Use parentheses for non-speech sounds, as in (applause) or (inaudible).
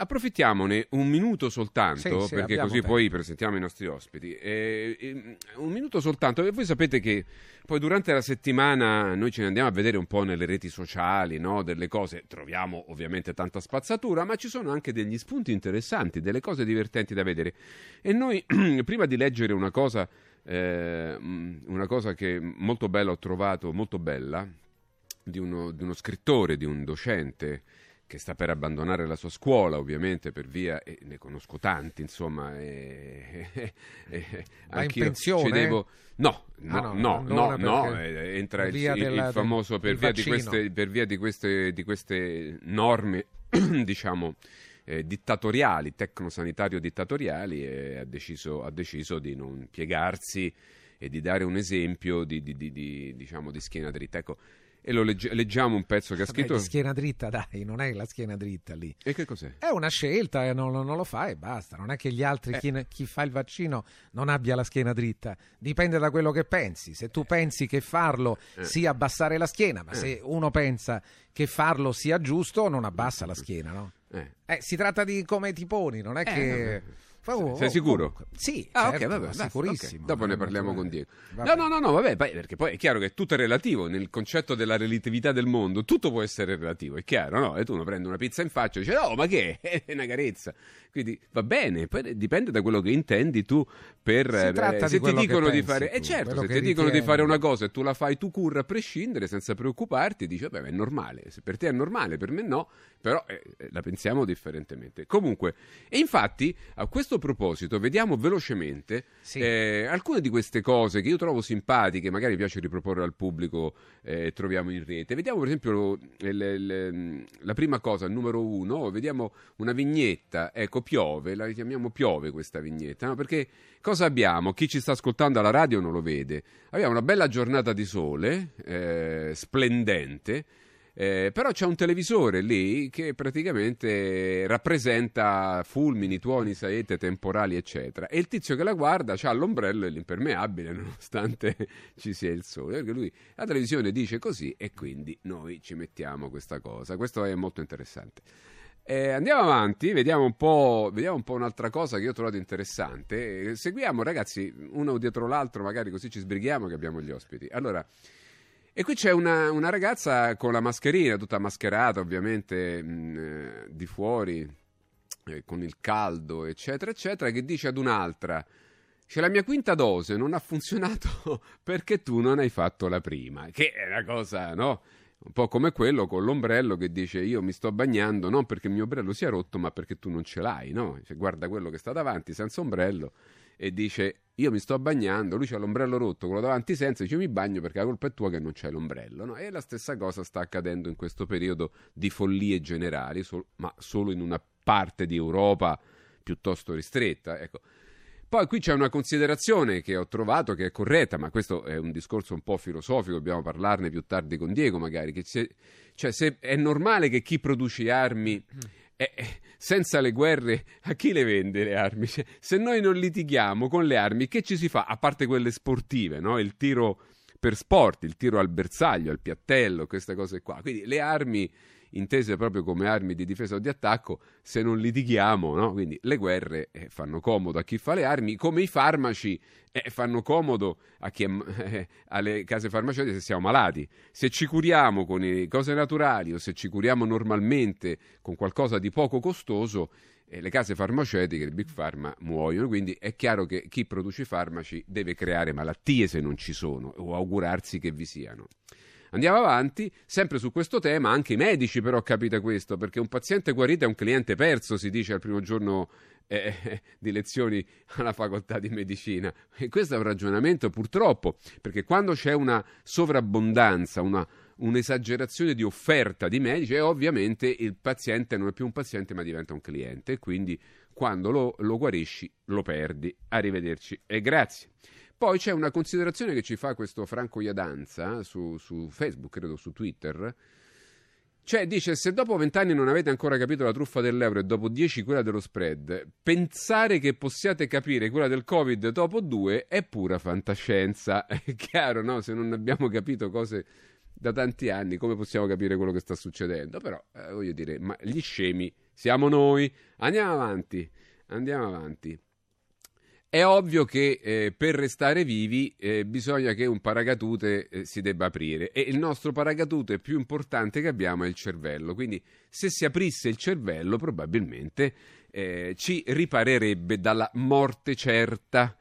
approfittiamone un minuto soltanto, Sì, sì, perché così tempo. poi presentiamo i nostri ospiti. Eh, eh, un minuto soltanto, e voi sapete che poi durante la settimana noi ce ne andiamo a vedere un po' nelle reti sociali, no? delle cose, troviamo ovviamente tanta spazzatura, ma ci sono anche degli spunti interessanti, delle cose divertenti da vedere. E noi, (clears throat) prima di leggere una cosa, eh, una cosa che molto bella ho trovato, molto bella, di uno, di uno scrittore, di un docente che sta per abbandonare la sua scuola, ovviamente, per via, e ne conosco tanti, insomma, e, e- e- in anch'io pensione? ci devo... No, no, Ah, no, no, no, no, eh, entra il, via il- della- famoso per via, queste, per via di queste, di queste norme, (clears throat) diciamo, eh, dittatoriali, tecnosanitario-dittatoriali, e ha deciso, ha deciso di non piegarsi e di dare un esempio di, di- di- di, diciamo, di schiena dritta. Ecco, e lo legge- leggiamo un pezzo che ha Vabbè, scritto... di schiena dritta, dai, non è la schiena dritta lì. E che cos'è? È una scelta e non, non lo fa e basta. Non è che gli altri, Eh. chi, chi fa il vaccino, non abbia la schiena dritta. Dipende da quello che pensi. Se tu pensi che farlo Eh. sia abbassare la schiena, ma Eh. se uno pensa che farlo sia giusto, non abbassa la schiena, no? Eh. Eh, si tratta di come ti poni, non è che... vabbè. Fa- oh, Sei oh, sicuro? oh, Sì, Ah, certo, ok, vabbè, sicurissimo. ok. Dopo ne Eh, parliamo con naturale. Diego. Vabbè. No, no, no, no, vabbè, perché poi è chiaro che tutto è relativo. Nel concetto della relatività del mondo, tutto può essere relativo, è chiaro, no? E tu uno prendi una pizza in faccia e dici, no, ma che è? (laughs) È una carezza. Quindi va bene, poi dipende da quello che intendi tu per... Si eh, se di ti quello che dicono di fare... Eh certo, se ti dicono di ritieni. fare una cosa e tu la fai tu curra a prescindere, senza preoccuparti, dici, vabbè, è normale. Se per te è normale, per me no, però eh, eh, la pensiamo differentemente. Comunque, e infatti, a questo proposito, vediamo velocemente Sì. eh, alcune di queste cose che io trovo simpatiche, magari piace riproporre al pubblico, eh, troviamo in rete. Vediamo per esempio il- il- la prima cosa, il numero uno, vediamo una vignetta, ecco piove, la chiamiamo piove questa vignetta, no? perché cosa abbiamo? Chi ci sta ascoltando alla radio non lo vede. Abbiamo una bella giornata di sole, eh, splendente. Eh, però c'è un televisore lì che praticamente rappresenta fulmini, tuoni, saette, temporali, eccetera. E il tizio che la guarda ha l'ombrello e l'impermeabile, (laughs) nonostante ci sia il sole. Perché lui la televisione dice così e quindi noi ci mettiamo questa cosa. Questo è molto interessante. Eh, andiamo avanti, vediamo un, po', vediamo un po' un'altra cosa che io ho trovato interessante. Eh, seguiamo, ragazzi, uno dietro l'altro, magari così ci sbrighiamo che abbiamo gli ospiti. Allora, e qui c'è una, una ragazza con la mascherina, tutta mascherata ovviamente mh, eh, di fuori, eh, con il caldo, eccetera, eccetera, che dice ad un'altra, c'è la mia quinta dose, non ha funzionato (laughs) perché tu non hai fatto la prima, che è una cosa, no? Un po' come quello con l'ombrello che dice io mi sto bagnando non perché il mio ombrello sia rotto ma perché tu non ce l'hai, no? Cioè, guarda quello che sta davanti senza ombrello e dice io mi sto bagnando, lui c'ha l'ombrello rotto, quello davanti senza, dice mi bagno perché la colpa è tua che non c'hai l'ombrello, no? E la stessa cosa sta accadendo in questo periodo di follie generali, sol- ma solo in una parte di Europa piuttosto ristretta, ecco. Poi qui c'è una considerazione che ho trovato che è corretta, ma questo è un discorso un po' filosofico, dobbiamo parlarne più tardi con Diego magari, che se, cioè se è normale che chi produce armi eh, eh, senza le guerre a chi le vende le armi? Cioè, se noi non litighiamo con le armi, che ci si fa? A parte quelle sportive, no? il tiro per sport, il tiro al bersaglio, al piattello, queste cose qua. Quindi le armi intese proprio come armi di difesa o di attacco, se non litighiamo, no? Quindi le guerre eh, fanno comodo a chi fa le armi, come i farmaci eh, fanno comodo è, (laughs) eh, alle case farmaceutiche se siamo malati. Se ci curiamo con le cose naturali o se ci curiamo normalmente con qualcosa di poco costoso, eh, le case farmaceutiche, il big pharma, muoiono. Quindi è chiaro che chi produce farmaci deve creare malattie se non ci sono o augurarsi che vi siano. Andiamo avanti, sempre su questo tema, anche i medici però capite questo, perché un paziente guarito è un cliente perso, si dice al primo giorno eh, eh, (laughs) di lezioni alla facoltà di medicina. E questo è un ragionamento purtroppo, perché quando c'è una sovrabbondanza, una, un'esagerazione di offerta di medici, e ovviamente il paziente non è più un paziente ma diventa un cliente, quindi quando lo, lo guarisci lo perdi. Arrivederci e grazie. Poi c'è una considerazione che ci fa questo Franco Iadanza su, su Facebook, credo su Twitter. Cioè, dice: Se dopo vent'anni non avete ancora capito la truffa dell'euro e dopo dieci quella dello spread, pensare che possiate capire quella del Covid dopo due è pura fantascienza. (laughs) È chiaro, no? Se non abbiamo capito cose da tanti anni, come possiamo capire quello che sta succedendo? Però, eh, voglio dire, ma gli scemi siamo noi. Andiamo avanti, andiamo avanti. È ovvio che eh, per restare vivi eh, bisogna che un paracadute eh, si debba aprire e il nostro paracadute più importante che abbiamo è il cervello, quindi se si aprisse il cervello probabilmente eh, ci riparerebbe dalla morte certa.